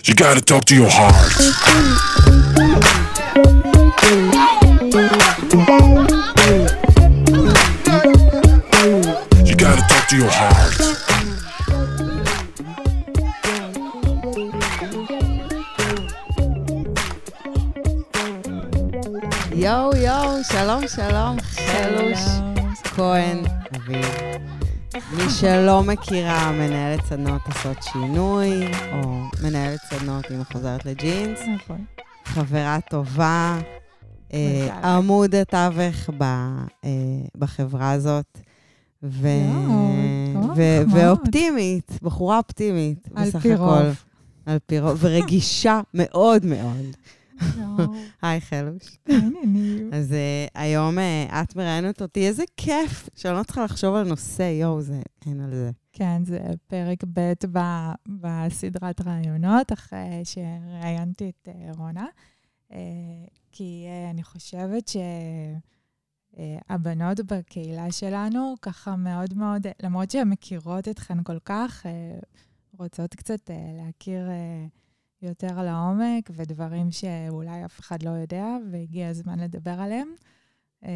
You gotta talk to your heart. You gotta talk to your heart. יואו יואו, שלום שלום, חלוש כהן אביב. מי שלא מכירה, מנהלת סדנות עשות שינוי, או מנהלת סדנות אם את חוזרת לג'ינס, נכון. חברה טובה, אה. עמוד התווך ב, אה, בחברה הזאת. ו... ו- מחמאות. ואופטימית, בחורה אופטימית, בסך הכל. על פי רוב, ורגישה מאוד מאוד. היי חלוש. אז uh, היום uh, את מראיינת אותי, איזה כיף שאני לא צריכה לחשוב על נושא, יואו, זה, אין על זה. כן, זה פרק ב' בסדרת ראיונות, אחרי שראיינתי את אה, רונה. אה, כי אה, אני חושבת שהבנות בקהילה שלנו, ככה מאוד מאוד, למרות שהן מכירות אתכן כל כך, אה, רוצות קצת אה, להכיר אה, יותר לעומק, ודברים שאולי אף אחד לא יודע, והגיע הזמן לדבר עליהם. אה,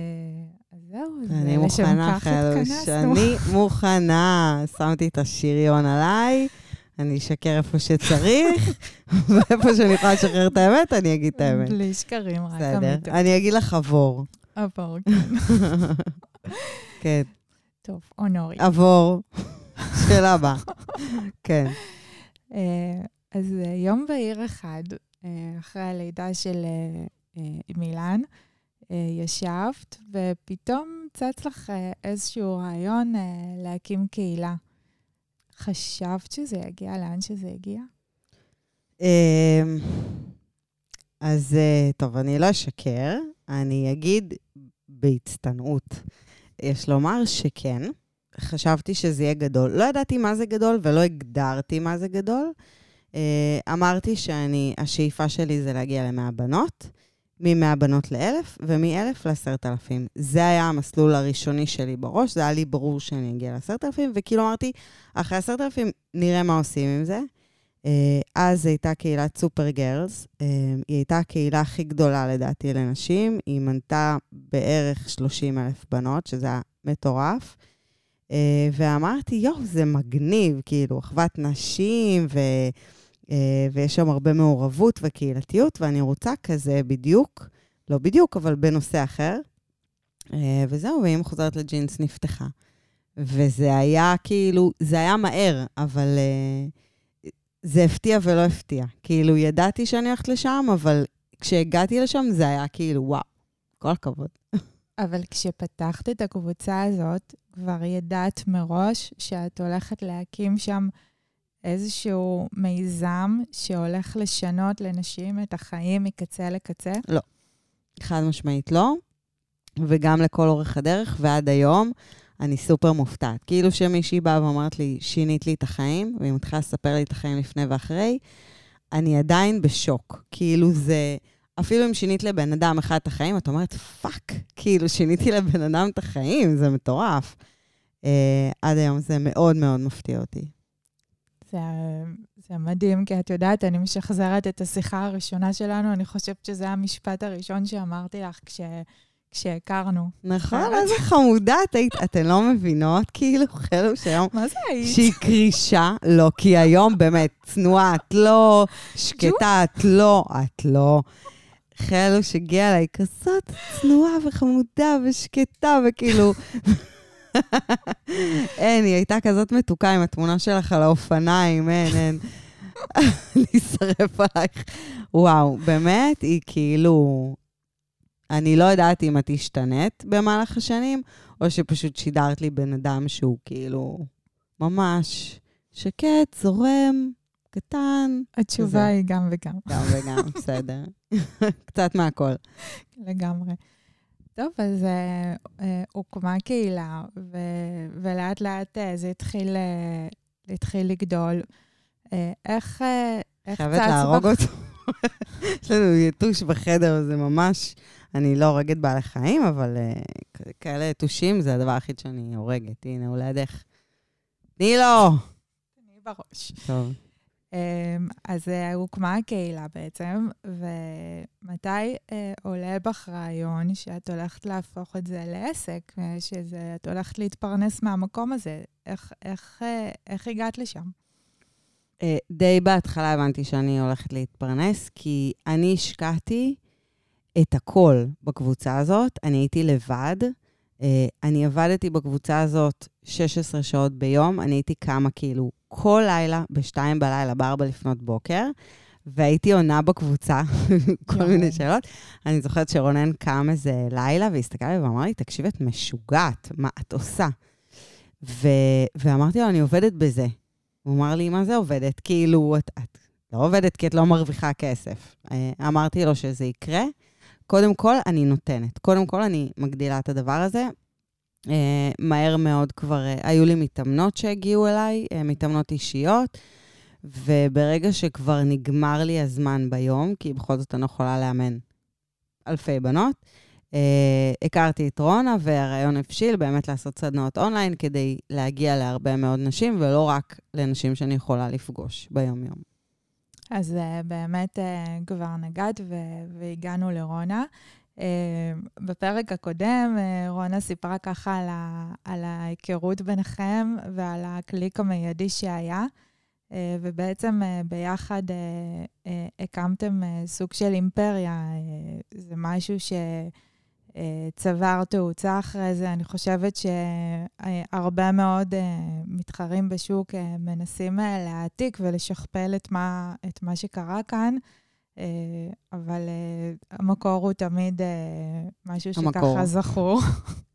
אז זהו, אני מוכנה, חלוש. אני מוכנה. שמתי את השריון עליי, אני אשקר איפה שצריך, ואיפה שאני יכולה לשחרר את האמת, אני אגיד את האמת. בלי שקרים, רק בסדר. אמיתות. אני אגיד לך עבור. עבור, כן. כן, טוב, אונורי. עבור. שאלה הבאה. כן. אז אה, יום בהיר אחד, אה, אחרי הלידה של אה, מילן, ישבת, ופתאום צץ לך איזשהו רעיון להקים קהילה. חשבת שזה יגיע לאן שזה הגיע? אמ, אז טוב, אני לא אשקר, אני אגיד בהצטנעות. יש לומר שכן, חשבתי שזה יהיה גדול. לא ידעתי מה זה גדול ולא הגדרתי מה זה גדול. אה, אמרתי שאני, השאיפה שלי זה להגיע ל-100 בנות, מ-100 בנות ל-1,000 ומ-1,000 ל-10,000. זה היה המסלול הראשוני שלי בראש, זה היה לי ברור שאני אגיע ל-10,000, וכאילו אמרתי, אחרי 10,000 נראה מה עושים עם זה. אה, אז הייתה קהילת סופר גרלס, אה, היא הייתה הקהילה הכי גדולה לדעתי לנשים, היא מנתה בערך 30 אלף בנות, שזה היה מטורף. ואמרתי, יואו, זה מגניב, כאילו, אחוות נשים, ו, ויש שם הרבה מעורבות וקהילתיות, ואני רוצה כזה בדיוק, לא בדיוק, אבל בנושא אחר. אה, וזהו, ואם חוזרת לג'ינס נפתחה. וזה היה כאילו, זה היה מהר, אבל... אה, זה הפתיע ולא הפתיע. כאילו, ידעתי שאני הולכת לשם, אבל כשהגעתי לשם זה היה כאילו, וואו, כל הכבוד. אבל כשפתחת את הקבוצה הזאת, כבר ידעת מראש שאת הולכת להקים שם איזשהו מיזם שהולך לשנות לנשים את החיים מקצה לקצה? חד משמעית לא, וגם לכל אורך הדרך, ועד היום אני סופר מופתעת. כאילו שמישהי באה ואומרת לי, שינית לי את החיים, והיא מתחילה לספר לי את החיים לפני ואחרי, אני עדיין בשוק. כאילו זה, אפילו אם שינית לבן אדם אחד את החיים, את אומרת, fuck, כאילו שיניתי לבן אדם את החיים, זה מטורף. Uh, עד היום זה מאוד מאוד מפתיע אותי. זה, זה מדהים, כי את יודעת, אני משחזרת את השיחה הראשונה שלנו, אני חושבת שזה המשפט הראשון שאמרתי לך כש, כשהכרנו. נכון? איזה חמודה את היית. אתן לא מבינות, כאילו, חלו שהיום... מה זה היית? שהיא קרישה, לא, כי היום באמת צנועה, את לא, שקטה, את לא, את לא. חלו שהגיעה אליי כזאת צנועה וחמודה ושקטה, וכאילו... אין, היא הייתה כזאת מתוקה עם התמונה שלך על האופניים, אין, אין. אני אשרף עלייך. וואו, באמת, היא כאילו... אני לא יודעת אם את השתנית במהלך השנים, או שפשוט שידרת לי בן אדם שהוא כאילו ממש שקט, זורם, קטן, התשובה זה. היא גם וגם, גם וגם, בסדר. קצת מהכל. לגמרי. טוב, אז אה, אה, הוקמה קהילה, ו- ולאט לאט אה, זה התחיל, אה, התחיל לגדול. אה, איך, אה, איך חייבת צץ להרוג בך- אותו. יש לנו יתוש בחדר, זה ממש... אני לא הורגת בעלי חיים, אבל uh, כאלה יתושים זה הדבר היחיד שאני הורגת. הנה, הוא לידך. תני לו! אני בראש. טוב. אז הוקמה הקהילה בעצם, ומתי עולה בך רעיון שאת הולכת להפוך את זה לעסק, שאת הולכת להתפרנס מהמקום הזה? איך, איך, איך הגעת לשם? די בהתחלה הבנתי שאני הולכת להתפרנס, כי אני השקעתי את הכל בקבוצה הזאת. אני הייתי לבד. אני עבדתי בקבוצה הזאת 16 שעות ביום. אני הייתי קמה כאילו כל לילה, ב-2 בלילה, ב-4 לפנות בוקר, והייתי עונה בקבוצה כל מיני שאלות. אני זוכרת שרונן קם איזה לילה והסתכל עליי ואמר לי, תקשיבי, את משוגעת, מה את עושה? ו- ואמרתי לו, אני עובדת בזה. הוא אמר לי, מה זה עובדת? כאילו, את, את לא עובדת כי את לא מרוויחה כסף. אה, אמרתי לו שזה יקרה. קודם כל, אני נותנת. קודם כל, אני מגדילה את הדבר הזה. Uh, מהר מאוד כבר uh, היו לי מתאמנות שהגיעו אליי, uh, מתאמנות אישיות, וברגע שכבר נגמר לי הזמן ביום, כי בכל זאת אני לא יכולה לאמן אלפי בנות, uh, הכרתי את רונה, והרעיון הבשיל באמת לעשות סדנאות אונליין כדי להגיע להרבה מאוד נשים, ולא רק לנשים שאני יכולה לפגוש ביום-יום. אז uh, באמת uh, כבר נגעת והגענו לרונה. אה, בפרק הקודם אה, רונה סיפרה ככה על, ה, על ההיכרות ביניכם ועל הקליק המיידי שהיה, אה, ובעצם ביחד הקמתם סוג של אימפריה. זה משהו שצבר תאוצה אחרי זה. אני חושבת שהרבה מאוד מתחרים בשוק מנסים להעתיק ולשכפל את מה, את מה שקרה כאן. אה, אבל אה, המקור הוא תמיד אה, משהו שככה זכור.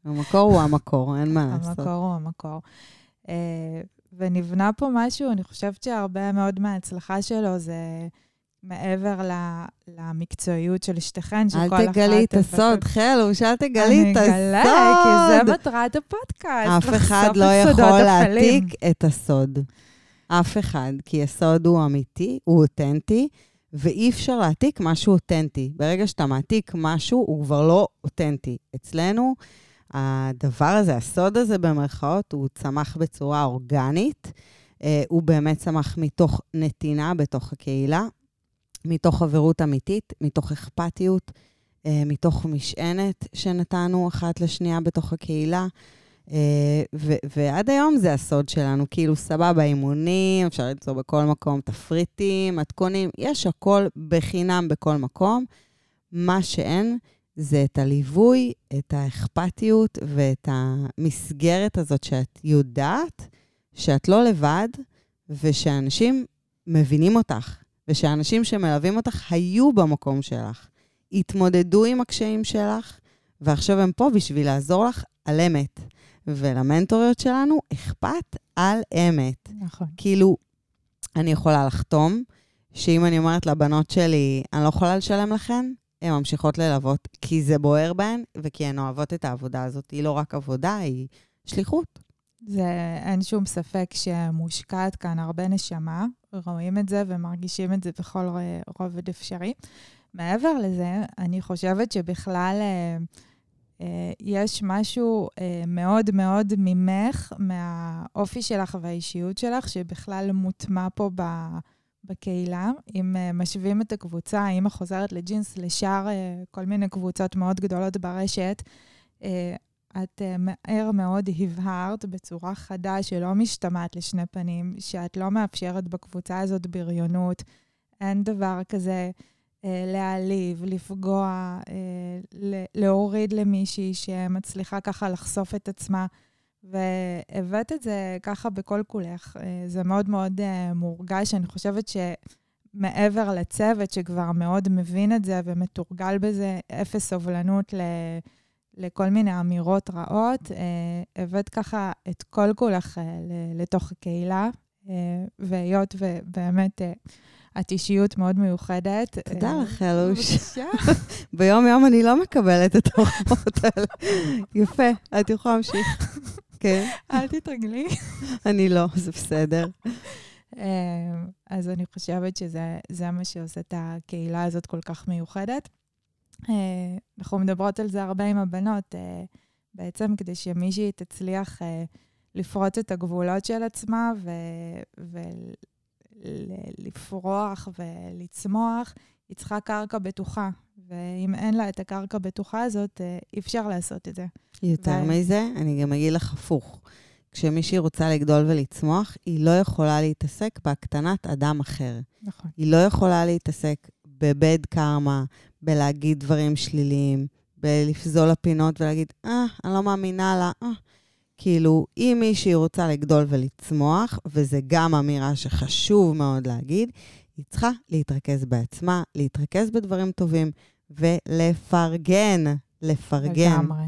המקור הוא המקור, אין מה לעשות. המקור הוא המקור. ונבנה פה משהו, אני חושבת שהרבה מאוד מההצלחה שלו זה מעבר למקצועיות של שתיכן, שכל אחת... אל תגלי את הסוד, חלוש, אל תגלי את הסוד. אני אגלה, כי זה מטרת הפודקאסט, אף אחד לא יכול להעתיק את הסוד. אף אחד, כי הסוד הוא אמיתי, הוא אותנטי. ואי אפשר להעתיק משהו אותנטי. ברגע שאתה מעתיק משהו, הוא כבר לא אותנטי. אצלנו, הדבר הזה, הסוד הזה במרכאות, הוא צמח בצורה אורגנית. אה, הוא באמת צמח מתוך נתינה בתוך הקהילה, מתוך חברות אמיתית, מתוך אכפתיות, אה, מתוך משענת שנתנו אחת לשנייה בתוך הקהילה. אה, ועד היום זה הסוד שלנו, כאילו סבבה, אימונים, אפשר למצוא בכל מקום תפריטים, מתכונים, יש הכל בחינם בכל מקום. מה שאין זה את הליווי, את האכפתיות ואת המסגרת הזאת שאת יודעת שאת לא לבד, ושאנשים מבינים אותך, ושאנשים שמלווים אותך היו במקום שלך, התמודדו עם הקשיים שלך, ועכשיו הם פה בשביל לעזור לך על אמת. ולמנטוריות שלנו אכפת על אמת. נכון. כאילו, אני יכולה לחתום שאם אני אומרת לבנות שלי, אני לא יכולה לשלם לכן, הן ממשיכות ללוות, כי זה בוער בהן וכי הן אוהבות את העבודה הזאת. היא לא רק עבודה, היא שליחות. זה, אין שום ספק שמושקעת כאן הרבה נשמה, רואים את זה ומרגישים את זה בכל רובד אפשרי. מעבר לזה, אני חושבת שבכלל... אה, אה, יש משהו אה, מאוד מאוד ממך, מהאופי שלך והאישיות שלך, שבכלל מוטמע פה בקהילה. אם אה, משווים את הקבוצה, האמא חוזרת לג'ינס לשאר כל מיני קבוצות מאוד גדולות ברשת, את מהר מאוד הבהרת בצורה חדה שלא משתמעת לשני פנים, שאת לא מאפשרת בקבוצה הזאת בריונות. אין דבר כזה אה, להעליב, לפגוע, אה, להוריד למישהי שמצליחה ככה לחשוף את עצמה. והבאת את זה ככה בכל כולך. אה, זה מאוד מאוד מורגש. אני חושבת שמעבר לצוות שכבר מאוד מבין את זה ומתורגל בזה, אפס סובלנות ל... לכל מיני אמירות רעות, הבאת ככה את כל כולך לתוך הקהילה, והיות ובאמת את אישיות מאוד מיוחדת. תודה אה, לך, אלוש. ביום-יום אני לא מקבלת את ההוראות האלה. יפה, את יכולה להמשיך. כן. אל תתרגלי. אני לא, זה בסדר. אה, אז אני חושבת שזה מה שעושה את הקהילה הזאת כל כך מיוחדת. אה, אנחנו מדברות על זה הרבה עם הבנות, בעצם כדי שמישהי תצליח לפרוץ את הגבולות של עצמה ל- לפרוח ולצמוח, היא צריכה קרקע בטוחה. ואם אין לה את הקרקע הבטוחה הזאת, אה, אי אפשר לעשות את זה. יותר ו- מזה, אני גם אגיד לך הפוך. כשמישהי רוצה לגדול ולצמוח, היא לא יכולה להתעסק בהקטנת אדם אחר. נכון. היא לא יכולה להתעסק בבד קרמה, בלהגיד דברים שליליים, בלפזול לפינות ולהגיד, אה, אני לא מאמינה לה, אה. כאילו, אם מישהי רוצה לגדול ולצמוח, וזה גם אמירה שחשוב מאוד להגיד, היא צריכה להתרכז בעצמה, להתרכז בדברים טובים ולפרגן. לפרגן. לגמרי.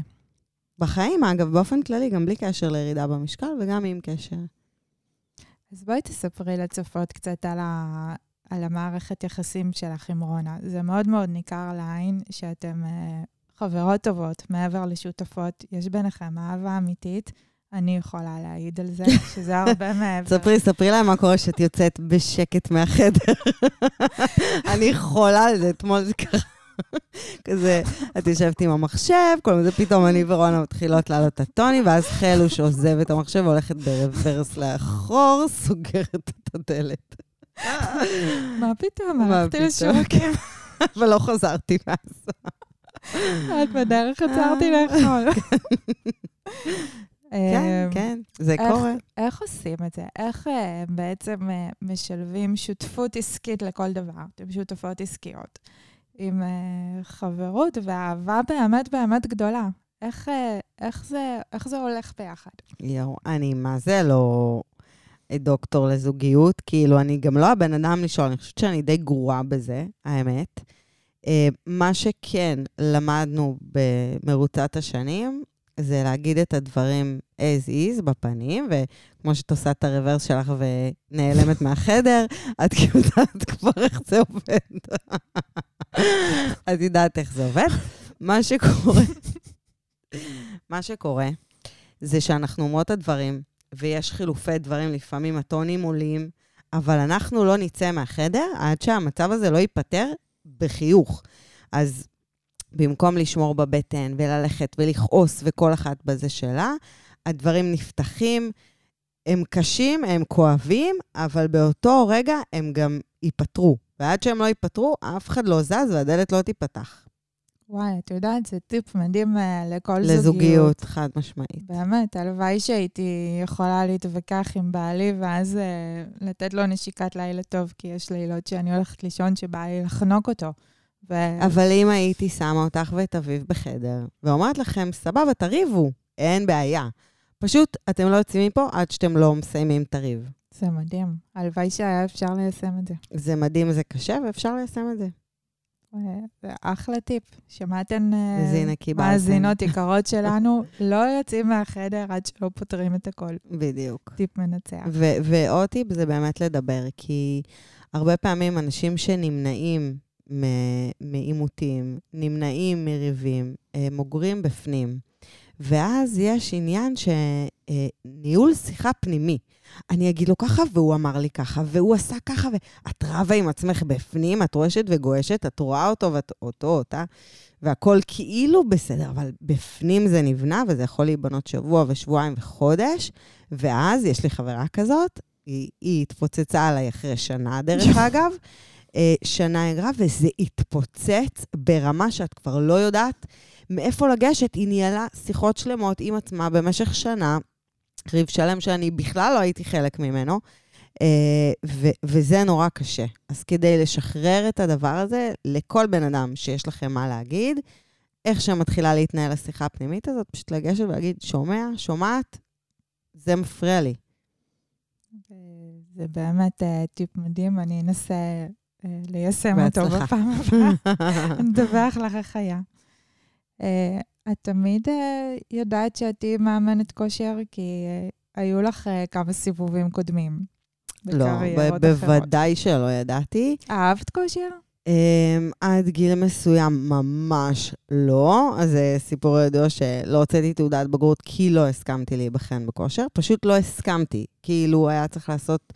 בחיים, אגב, באופן כללי, גם בלי קשר לירידה במשקל וגם עם קשר. אז בואי תספרי לצופות קצת על, ה... על המערכת יחסים שלך עם רונה. זה מאוד מאוד ניכר לעין שאתן uh, חברות טובות, מעבר לשותפות. יש ביניכם אהבה אמיתית. אני יכולה להעיד על זה, שזה הרבה מעבר. ספרי, ספרי להם מה קורה שאת יוצאת בשקט מהחדר. אני חולה על זה, אתמול זה קרה. כזה, את יושבת עם המחשב, כל זה פתאום אני ורונה מתחילות לעלות את הטונים, ואז חלוש עוזב את המחשב והולכת ברוורס לאחור, סוגרת את הדלת. מה פתאום? מה הלכתי? לשווקים. ולא חזרתי מאז. את בדרך עצרתי לאכול. כן, אמ, כן, זה קורה. איך עושים את זה? איך אה, בעצם אה, משלבים שותפות עסקית לכל דבר? אתם שותפות עסקיות. עם אה, חברות ואהבה באמת באמת גדולה. איך, אה, איך, זה, איך זה הולך ביחד? יואו, אני מה זה לא דוקטור לזוגיות, כאילו, אני גם לא הבן אדם לשאול, אני חושבת שאני די גרועה בזה, האמת. אה, מה שכן למדנו במרוצת השנים, זה להגיד את הדברים as is בפנים, וכמו שאת עושה את הרוורס שלך ונעלמת מהחדר, את כאילו יודעת כבר איך זה עובד. את יודעת איך זה עובד. מה שקורה, מה שקורה, זה שאנחנו אומרות את הדברים, ויש חילופי דברים, לפעמים הטונים עולים, אבל אנחנו לא נצא מהחדר עד שהמצב הזה לא ייפתר בחיוך. אז במקום לשמור בבטן וללכת ולכעוס וכל אחת בזה שלה, הדברים נפתחים, הם קשים, הם כואבים, אבל באותו רגע הם גם ייפתרו. ועד שהם לא ייפתרו, אף אחד לא זז והדלת לא תיפתח. וואי, את יודעת, זה טיפ מדהים אה, לכל זוגיות. לזוגיות, חד משמעית. באמת, הלוואי שהייתי יכולה להתווכח עם בעלי, ואז אה, לתת לו נשיקת לילה טוב, כי יש לילות שאני הולכת לישון שבא לי לחנוק אותו. ו... אבל אם הייתי שמה אותך ואת אביב בחדר, ואומרת לכם, סבבה, תריבו, אין בעיה. פשוט, אתם לא יוצאים מפה עד שאתם לא מסיימים את הריב. זה מדהים. הלוואי שהיה אפשר ליישם את זה. זה מדהים, זה קשה, ואפשר ליישם את זה. אה, זה אחלה טיפ. שמעתן אה. מאזינות יקרות שלנו, לא יוצאים מהחדר עד שלא פותרים את הכל. בדיוק. טיפ מנצח. ועוד טיפ זה באמת לדבר, כי הרבה פעמים אנשים שנמנעים מעימותים, נמנעים מריבים, הם אוגרים בפנים. ואז יש עניין שניהול שיחה פנימי. אני אגיד לו ככה, והוא אמר לי ככה, והוא עשה ככה, ואת רבה עם עצמך בפנים, את רועשת וגועשת, את רואה אותו ואת אותו, אותה, והכל כאילו בסדר, אבל בפנים זה נבנה, וזה יכול להיבנות שבוע ושבועיים וחודש, ואז יש לי חברה כזאת, היא, היא התפוצצה עליי אחרי שנה, דרך אגב. אה, שנה הגרה, וזה התפוצץ ברמה שאת כבר לא יודעת מאיפה לגשת. היא ניהלה שיחות שלמות עם עצמה במשך שנה, ריב שלם שאני בכלל לא הייתי חלק ממנו, אה, ו- וזה נורא קשה. אז כדי לשחרר את הדבר הזה, לכל בן אדם שיש לכם מה להגיד, איך שמתחילה להתנהל השיחה הפנימית הזאת, פשוט לגשת ולהגיד, שומע, שומעת, זה מפריע לי. זה באמת אה, טיפ מדהים, אני אנסה אה, ליישם אותו בהצלחה. בפעם הבאה. נדווח לך איך היה. את תמיד אה, יודעת שאת תהיי מאמנת כושר, כי אה, היו לך אה, כמה סיבובים קודמים. לא. בוודאי שלא ידעתי. אהבת כושר? Um, עד גיל מסוים ממש לא. אז זה סיפור ידוע שלא הוצאתי תעודת בגרות כי לא הסכמתי להיבחן בכושר. פשוט לא הסכמתי. כאילו היה צריך לעשות,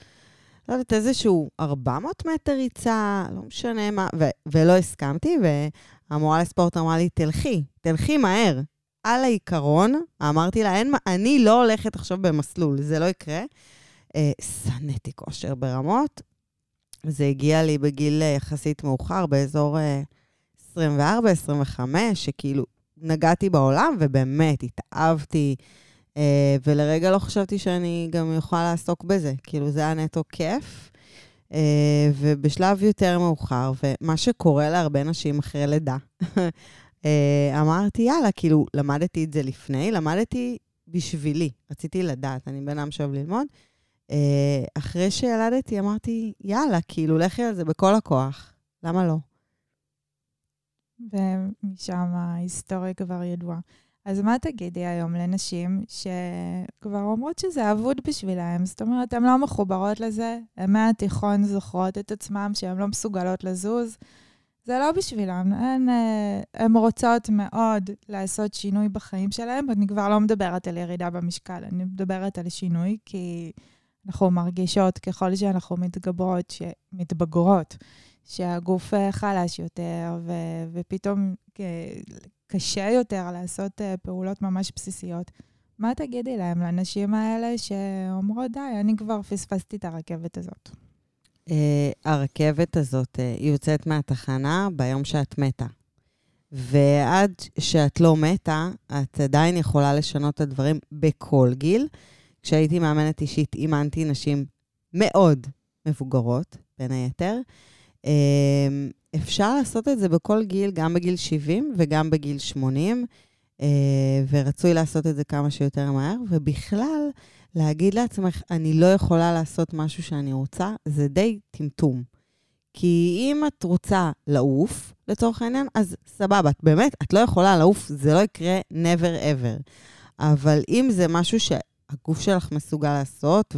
לא יודעת, איזשהו 400 מטר ריצה, לא משנה מה, ו- ולא הסכמתי, והמורה לספורט אמרה לי, תלכי, תלכי מהר. על העיקרון, אמרתי לה, אין, מה- אני לא הולכת עכשיו במסלול, זה לא יקרה. Uh, שנאתי כושר ברמות, זה הגיע לי בגיל אה, יחסית מאוחר, באזור 24-25, שכאילו נגעתי בעולם ובאמת התאהבתי, אה, ולרגע לא חשבתי שאני גם יכולה לעסוק בזה. כאילו, זה היה נטו כיף. אה, ובשלב יותר מאוחר, ומה שקורה להרבה נשים אחרי לידה, אה, אמרתי, יאללה, כאילו, למדתי את זה לפני, למדתי בשבילי, רציתי לדעת, אני בן אדם שאוהב ללמוד. אה, אחרי שילדתי, אמרתי, יאללה, כאילו, לכי על זה בכל הכוח, למה לא? ומשם ההיסטוריה כבר ידועה. אז מה תגידי היום לנשים שכבר אומרות שזה אבוד בשבילהן? זאת אומרת, הן לא מחוברות לזה, הן מהתיכון זוכרות את עצמן שהן לא מסוגלות לזוז. זה לא בשבילן. הן, אה, הן רוצות מאוד לעשות שינוי בחיים שלהן, ואני כבר לא מדברת על ירידה במשקל, אני מדברת על שינוי, כי אנחנו מרגישות ככל שאנחנו מתגברות, מתבגרות, שהגוף אה, חלש יותר, ו- ופתאום קשה יותר לעשות uh, פעולות ממש בסיסיות. מה תגידי להם, לנשים האלה שאומרות, די, אני כבר פספסתי את הרכבת הזאת? Uh, הרכבת הזאת, uh, יוצאת מהתחנה ביום שאת מתה. ועד שאת לא מתה, את עדיין יכולה לשנות את הדברים בכל גיל. כשהייתי מאמנת אישית, אימנתי נשים מאוד מבוגרות, בין היתר. Uh, אפשר לעשות את זה בכל גיל, גם בגיל 70 וגם בגיל 80, אה, ורצוי לעשות את זה כמה שיותר מהר, ובכלל, להגיד לעצמך, אני לא יכולה לעשות משהו שאני רוצה, זה די טמטום. כי אם את רוצה לעוף, לצורך העניין, אז סבבה, את באמת, את לא יכולה לעוף, זה לא יקרה never ever. אבל אם זה משהו שהגוף שלך מסוגל לעשות,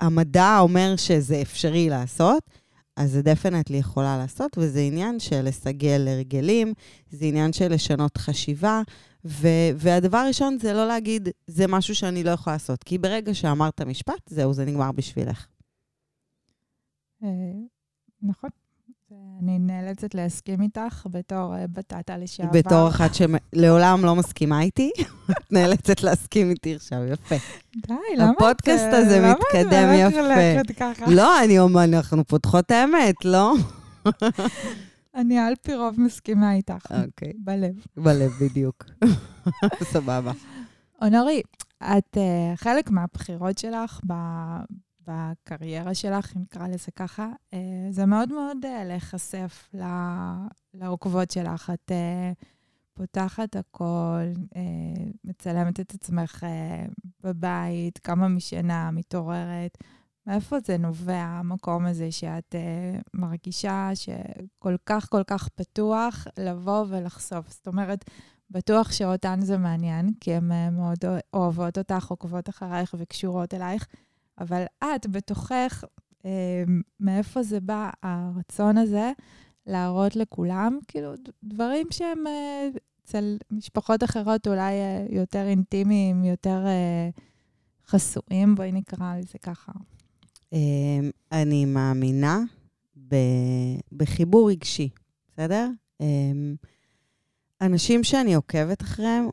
והמדע אומר שזה אפשרי לעשות, אז זה דפנטלי יכולה לעשות, וזה עניין של לסגל הרגלים, זה עניין של לשנות חשיבה, ו- והדבר הראשון זה לא להגיד, זה משהו שאני לא יכולה לעשות, כי ברגע שאמרת משפט, זהו, זה נגמר בשבילך. אה, נכון. אני נאלצת להסכים איתך בתור אה, בטטה לשעבר. בתור אחת שלעולם לא מסכימה איתי, את נאלצת להסכים איתי עכשיו, יפה. די, למה את... הפודקאסט הזה מתקדם יפה. לא, אני אומר, אנחנו פותחות האמת, לא? אני על פי רוב מסכימה איתך. אוקיי. בלב. בלב, בדיוק. סבבה. אונורי, את uh, חלק מהבחירות שלך בקריירה שלך, אם נקרא לזה ככה, אה, זה מאוד מאוד אה, להיחשף לעוקבות שלך. את אה, פותחת הכל, מצלמת את עצמך בבית, כמה משנה, מתעוררת. מאיפה זה נובע, המקום הזה שאת מרגישה שכל כך כל כך פתוח לבוא ולחשוף? זאת אומרת, בטוח שאותן זה מעניין, כי הן מאוד אוהבות אותך, עוקבות אחרייך וקשורות אלייך. אבל את, בתוכך, אה, מאיפה זה בא הרצון הזה להראות לכולם, כאילו, דברים שהם אה, אצל משפחות אחרות אולי אה, יותר אינטימיים, יותר אה, חסויים, בואי נקרא לזה ככה. אה, אני מאמינה ב- בחיבור רגשי, בסדר? אה, אנשים שאני עוקבת אחריהם,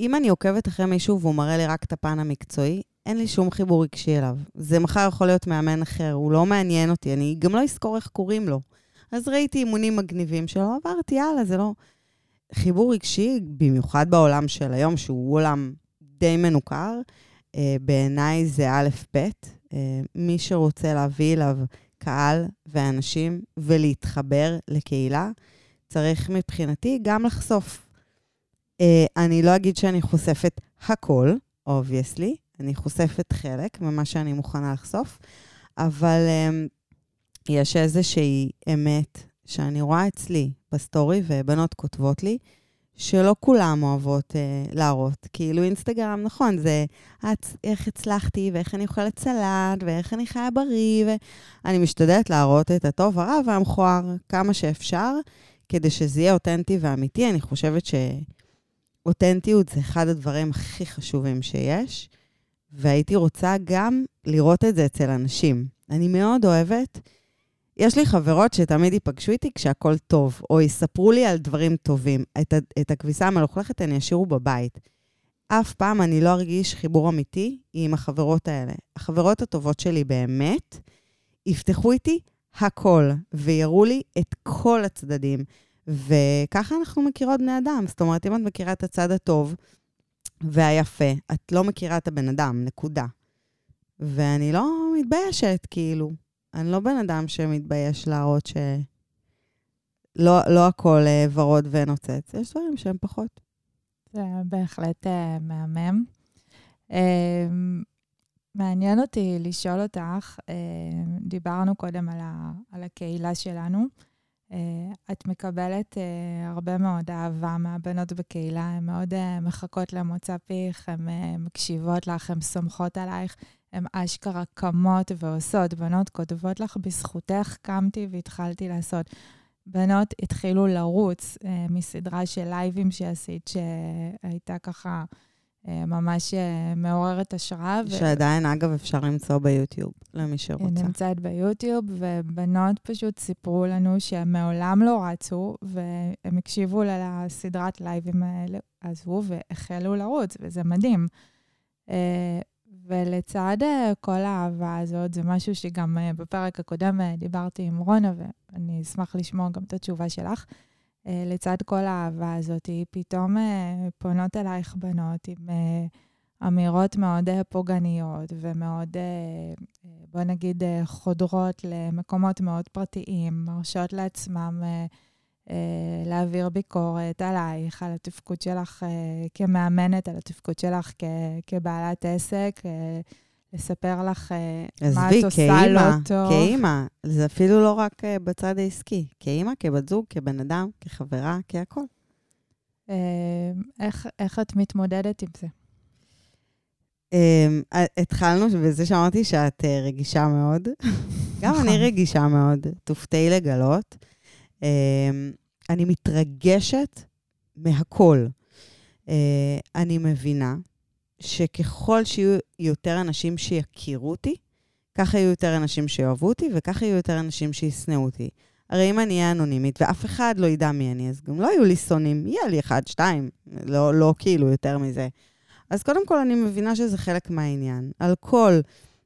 אם אני עוקבת אחרי מישהו והוא מראה לי רק את הפן המקצועי, אין לי שום חיבור רגשי אליו. זה מחר יכול להיות מאמן אחר, הוא לא מעניין אותי, אני גם לא אזכור איך קוראים לו. אז ראיתי אימונים מגניבים שלו, עברתי, יאללה, זה לא... חיבור רגשי, במיוחד בעולם של היום, שהוא עולם די מנוכר, אה, בעיניי זה א'-ב'. אה, מי שרוצה להביא אליו קהל ואנשים ולהתחבר לקהילה, צריך מבחינתי גם לחשוף. אה, אני לא אגיד שאני חושפת הכל, obviously, אני חושפת חלק ממה שאני מוכנה לחשוף, אבל um, יש איזושהי אמת שאני רואה אצלי בסטורי, ובנות כותבות לי, שלא כולם אוהבות uh, להראות. כאילו אינסטגרם, נכון, זה איך הצלחתי, ואיך אני אוכלת סלט, ואיך אני חיה בריא, ואני משתדלת להראות את הטוב, הרע והמכוער כמה שאפשר, כדי שזה יהיה אותנטי ואמיתי. אני חושבת שאותנטיות זה אחד הדברים הכי חשובים שיש. והייתי רוצה גם לראות את זה אצל אנשים. אני מאוד אוהבת, יש לי חברות שתמיד ייפגשו איתי כשהכול טוב, או יספרו לי על דברים טובים. את, את הכביסה המלוכלכת אני אשאירו בבית. אף פעם אני לא ארגיש חיבור אמיתי עם החברות האלה. החברות הטובות שלי באמת, יפתחו איתי הכל, ויראו לי את כל הצדדים. וככה אנחנו מכירות בני אדם. זאת אומרת, אם את מכירה את הצד הטוב והיפה, את לא מכירה את הבן אדם, נקודה. ואני לא מתביישת, כאילו. אני לא בן אדם שמתבייש להראות שלא לא הכל uh, ורוד ונוצץ, יש דברים שהם פחות. זה בהחלט uh, מהמם. Uh, מעניין אותי לשאול אותך, uh, דיברנו קודם על, ה, על הקהילה שלנו. Uh, את מקבלת uh, הרבה מאוד אהבה מהבנות בקהילה, הן מאוד uh, מחכות למוצא פיך, הן מקשיבות לך, הן סומכות עלייך. הן אשכרה קמות ועושות. בנות כותבות לך, בזכותך קמתי והתחלתי לעשות. בנות התחילו לרוץ אה, מסדרה של לייבים שעשית, שהייתה ככה אה, ממש אה, מעוררת השראה. שעדיין, ו... אגב, אפשר למצוא ביוטיוב, למי שרוצה. היא נמצאת ביוטיוב, ובנות פשוט סיפרו לנו שהם מעולם לא רצו, והם הקשיבו לסדרת לייבים האלה, עזבו והחלו לרוץ, וזה מדהים. אה, ולצד אה, כל האהבה הזאת, זה משהו שגם אה, בפרק הקודם אה, דיברתי עם רונה, ואני אשמח לשמוע גם את התשובה שלך. לצד כל האהבה הזאת, פתאום פונות אלייך בנות עם אמירות מאוד פוגעניות ומאוד, בוא נגיד, חודרות למקומות מאוד פרטיים, מרשות לעצמם אה, להעביר ביקורת עלייך, על התפקוד שלך אה, כמאמנת, על התפקוד שלך כבעלת עסק, אה, לספר לך מה את עושה כאימא, לא טוב. כאימא, זה אפילו לא רק בצד העסקי, כאימא, כבת זוג, כבן אדם, כחברה, כהכול. איך, איך את מתמודדת עם זה? התחלנו בזה שאמרתי שאת רגישה מאוד. גם אני נכון. רגישה מאוד, תופתעי לגלות. אמ, אני מתרגשת מהכל. אה, אני מבינה שככל שיהיו יותר אנשים שיכירו אותי, ככה יהיו יותר אנשים שיאהבו אותי, וככה יהיו יותר אנשים שישנאו אותי. הרי אם אני אהיה אנונימית ואף אחד לא ידע מי אני, אז גם לא יהיו לי שונאים, יהיה לי אחד, שתיים, לא, לא כאילו יותר מזה. אז קודם כל, אני מבינה שזה חלק מהעניין. על כל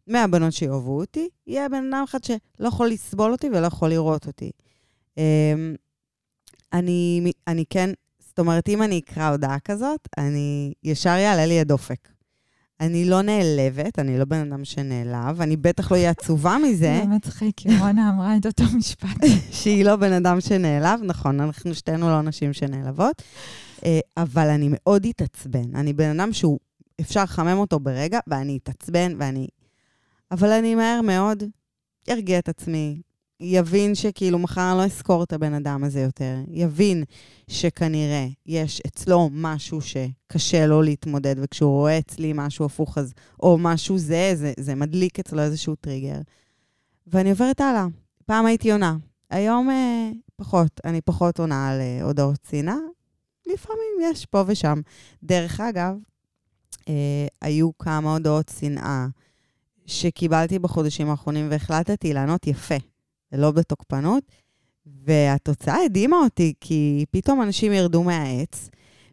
100 בנות שיאהבו אותי, יהיה בן אדם אחד שלא יכול לסבול אותי ולא יכול לראות אותי. אמ, אני, אני כן, אומרת, אם אני אקרא הודעה כזאת, אני, ישר יעלה לי הדופק. אני לא נעלבת, אני לא בן אדם שנעלב, אני בטח לא אהיה עצובה מזה. זה מצחיק, רונה אמרה את אותו משפט. שהיא לא בן אדם שנעלב, נכון, אנחנו שתינו לא נשים שנעלבות, אה, אבל אני מאוד אתעצבן. אני בן אדם שהוא, אפשר לחמם אותו ברגע, ואני אתעצבן, ואני... אבל אני מהר מאוד ארגיע את עצמי, יבין שכאילו מחר לא אזכור את הבן אדם הזה יותר, יבין שכנראה יש אצלו משהו שקשה לו להתמודד, וכשהוא רואה אצלי משהו הפוך, אז, או משהו זה, זה, זה מדליק אצלו איזשהו טריגר. ואני עוברת הלאה. פעם הייתי עונה, היום אה, פחות. אני פחות עונה על אה, הודעות שנאה. לפעמים יש פה ושם. דרך אגב, אה, היו כמה הודעות שנאה שקיבלתי בחודשים האחרונים והחלטתי לענות יפה. ולא בתוקפנות. והתוצאה הדהימה אותי, כי פתאום אנשים ירדו מהעץ,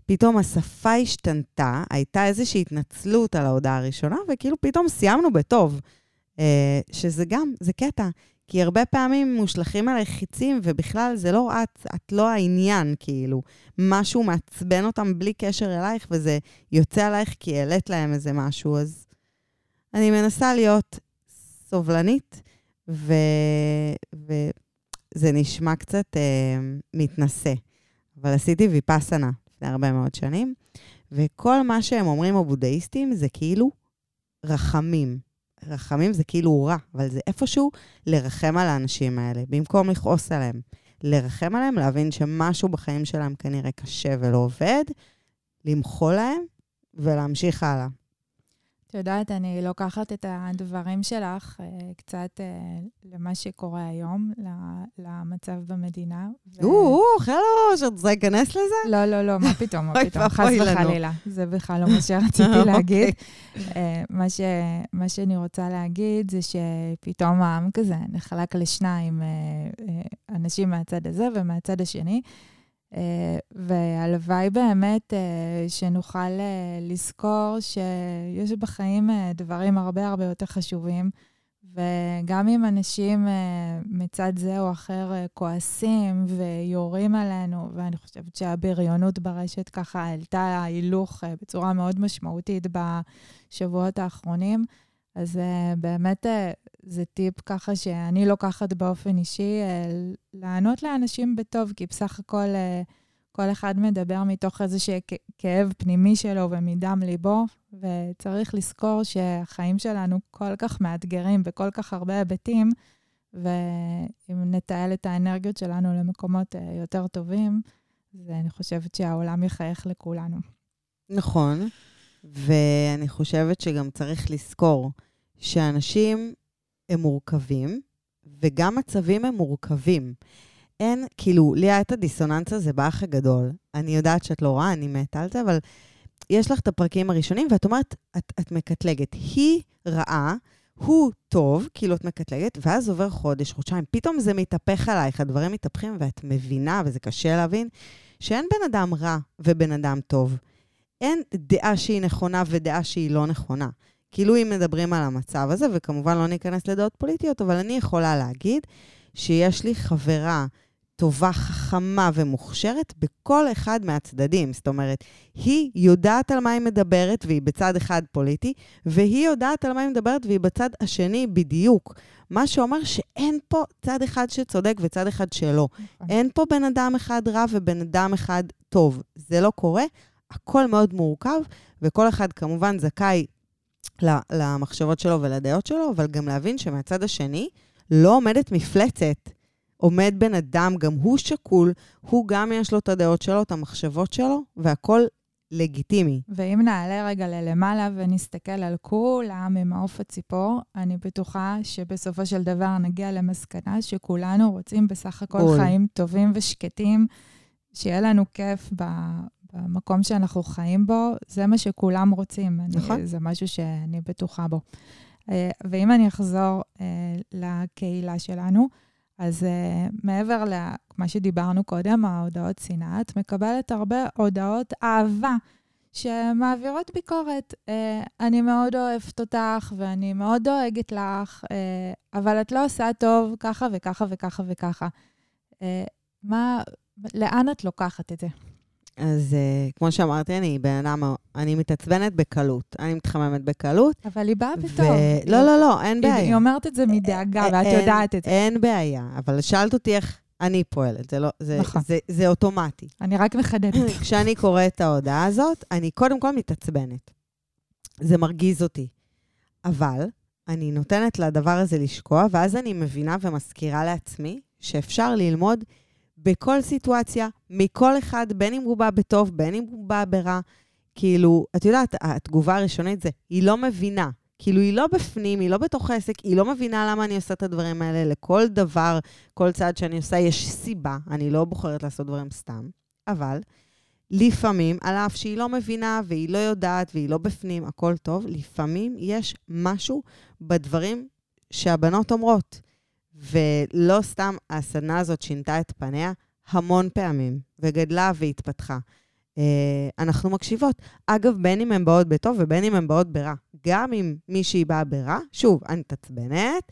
פתאום השפה השתנתה, הייתה איזושהי התנצלות על ההודעה הראשונה, וכאילו פתאום סיימנו בטוב. אה, שזה גם, זה קטע. כי הרבה פעמים מושלכים עליי חיצים, ובכלל זה לא את, את לא העניין, כאילו. משהו מעצבן אותם בלי קשר אלייך, וזה יוצא עלייך כי העלית להם איזה משהו. אז אני מנסה להיות סובלנית, וזה נשמע קצת אה, מתנשא, אבל עשיתי ויפאסנה לפני הרבה מאוד שנים, וכל מה שהם אומרים הבודהיסטים זה כאילו רחמים. רחמים זה כאילו רע, אבל זה איפשהו לרחם על האנשים האלה, במקום לכעוס עליהם. לרחם עליהם, להבין שמשהו בחיים שלהם כנראה קשה ולא עובד, למחול להם ולהמשיך הלאה. את יודעת, אני לוקחת את הדברים שלך אה, קצת אה, למה שקורה היום, למצב במדינה. או, חלו, שאת רוצה להיכנס לזה? לא, לא, לא, מה פתאום, מה פתאום, חס וחלילה. זה בכלל לא מה שרציתי אוקיי. להגיד. אה, מה שאני רוצה להגיד זה שפתאום העם כזה נחלק לשניים, אנשים מהצד הזה ומהצד השני. אה, והלוואי באמת אה, שנוכל אה, לזכור שיש בחיים דברים הרבה הרבה יותר חשובים, וגם אם אנשים מצד זה או אחר כועסים ויורים עלינו, ואני חושבת שהבריונות ברשת ככה העלתה הילוך בצורה מאוד משמעותית בשבועות האחרונים, אז באמת זה טיפ ככה שאני לוקחת באופן אישי, לענות לאנשים בטוב, כי בסך הכל כל אחד מדבר מתוך איזשהו כאב פנימי שלו ומדם ליבו, וצריך לזכור שהחיים שלנו כל כך מאתגרים בכל כך הרבה היבטים, ואם נתעל את האנרגיות שלנו למקומות אה, יותר טובים, אז אני חושבת שהעולם יחייך לכולנו. נכון, ואני חושבת שגם צריך לזכור שאנשים הם מורכבים, וגם מצבים הם מורכבים. אין, כאילו, לי היה את הדיסוננס הזה באח הגדול. אני יודעת שאת לא רואה, אני מתה על זה, אבל יש לך את הפרקים הראשונים, ואת אומרת, את, את מקטלגת. היא רעה, הוא טוב, כאילו את מקטלגת, ואז עובר חודש, חודשיים, פתאום זה מתהפך עלייך, הדברים מתהפכים, ואת מבינה, וזה קשה להבין, שאין בן אדם רע ובן אדם טוב. אין דעה שהיא נכונה ודעה שהיא לא נכונה. כאילו אם מדברים על המצב הזה, וכמובן לא ניכנס לדעות פוליטיות, אבל אני יכולה להגיד שיש לי חברה טובה, חכמה ומוכשרת בכל אחד מהצדדים. זאת אומרת, היא יודעת על מה היא מדברת והיא בצד אחד פוליטי, והיא יודעת על מה היא מדברת והיא בצד השני בדיוק. מה שאומר שאין פה צד אחד שצודק וצד אחד שלא. נכון. אין פה בן אדם אחד רע ובן אדם אחד טוב. זה לא קורה, הכל מאוד מורכב, וכל אחד כמובן זכאי למחשבות שלו ולדעות שלו, אבל גם להבין שמהצד השני לא עומדת מפלצת. עומד בן אדם, גם הוא שקול, הוא גם יש לו את הדעות שלו, את המחשבות שלו, והכול לגיטימי. ואם נעלה רגע ללמעלה ונסתכל על כולם ממעוף הציפור, אני בטוחה שבסופו של דבר נגיע למסקנה שכולנו רוצים בסך הכל בול. חיים טובים ושקטים, שיהיה לנו כיף ב... במקום שאנחנו חיים בו, זה מה שכולם רוצים. נכון. אני, זה משהו שאני בטוחה בו. אה, ואם אני אחזור uh, לקהילה שלנו, אז uh, מעבר למה שדיברנו קודם, ההודעות שנאה, את מקבלת הרבה הודעות אהבה שמעבירות ביקורת. אני מאוד אוהבת אותך ואני מאוד דואגת לך, אבל את לא עושה טוב ככה וככה וככה וככה. מה, לאן את לוקחת את זה? אז uh, כמו שאמרתי, אני בן אדם, אני מתעצבנת בקלות. אני מתחממת בקלות. אבל היא באה בטוב. לא, לא, לא, אין בעיה. היא אומרת את זה מדאגה, אה, ואת יודעת את זה. אין בעיה, אבל שאלת אותי איך אני פועלת, זה לא, זה, נכון. זה, זה אוטומטי. אני רק מחדדת. כשאני קוראת את ההודעה הזאת, אני קודם כל מתעצבנת. זה מרגיז אותי. אבל אני נותנת לדבר הזה לשקוע, ואז אני מבינה ומזכירה לעצמי שאפשר ללמוד בכל סיטואציה, מכל אחד, בין אם הוא בא בטוב, בין אם הוא בא ברע. כאילו, את יודעת, התגובה הראשונית זה, היא לא מבינה. כאילו, היא לא בפנים, היא לא בתוך העסק, היא לא מבינה למה אני עושה את הדברים האלה. לכל דבר, כל צעד שאני עושה, יש סיבה. אני לא בוחרת לעשות דברים סתם. אבל לפעמים, על אף שהיא לא מבינה והיא לא יודעת והיא לא בפנים, הכל טוב, לפעמים יש משהו בדברים שהבנות אומרות. ולא סתם הסדנה הזאת שינתה את פניה המון פעמים, וגדלה והתפתחה. Uh, אנחנו מקשיבות. אגב, בין אם הן באות בטוב ובין אם הן באות ברע. גם אם מישהי באה ברע, שוב, אני מתעצבנת,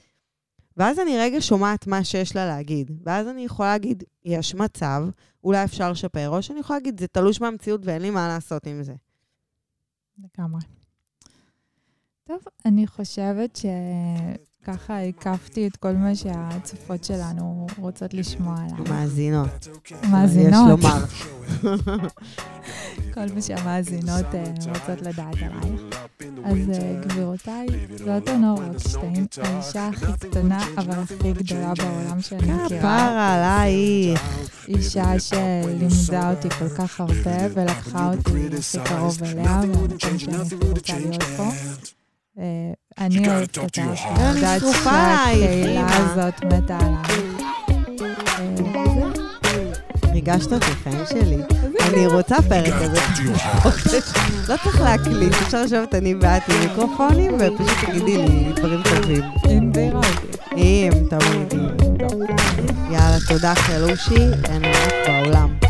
ואז אני רגע שומעת מה שיש לה להגיד. ואז אני יכולה להגיד, יש מצב, אולי אפשר לשפר, או שאני יכולה להגיד, זה תלוש מהמציאות ואין לי מה לעשות עם זה. לגמרי. טוב, אני חושבת ש... ככה הקפתי את כל מה שהצופות שלנו רוצות לשמוע עליו. מאזינות. מאזינות. יש לומר. כל מה שהמאזינות אה, רוצות לדעת עלייך. אז אה, גבירותיי, זאת אונור רוקשטיין, האישה הכי קטנה אבל הכי גדולה בעולם שאני מכירה. כפרה עלייך. אישה שלימדה אותי כל כך הרבה ולקחה אותי הכי קרוב אליה, והמקום שאני הכי רוצה להיות פה. אה, אני אוהבת אותך, אני יודעת שהקהילה הזאת מתה עליי. ריגשת אותי, חיים שלי. אני רוצה פרק כזה. לא צריך להקליט, אפשר לשבת אני ואת עם מיקרופונים, ופשוט תגידי לי דברים טובים. אם בירה אם, תמיד. יאללה, תודה חלושי, אין לנו בעולם.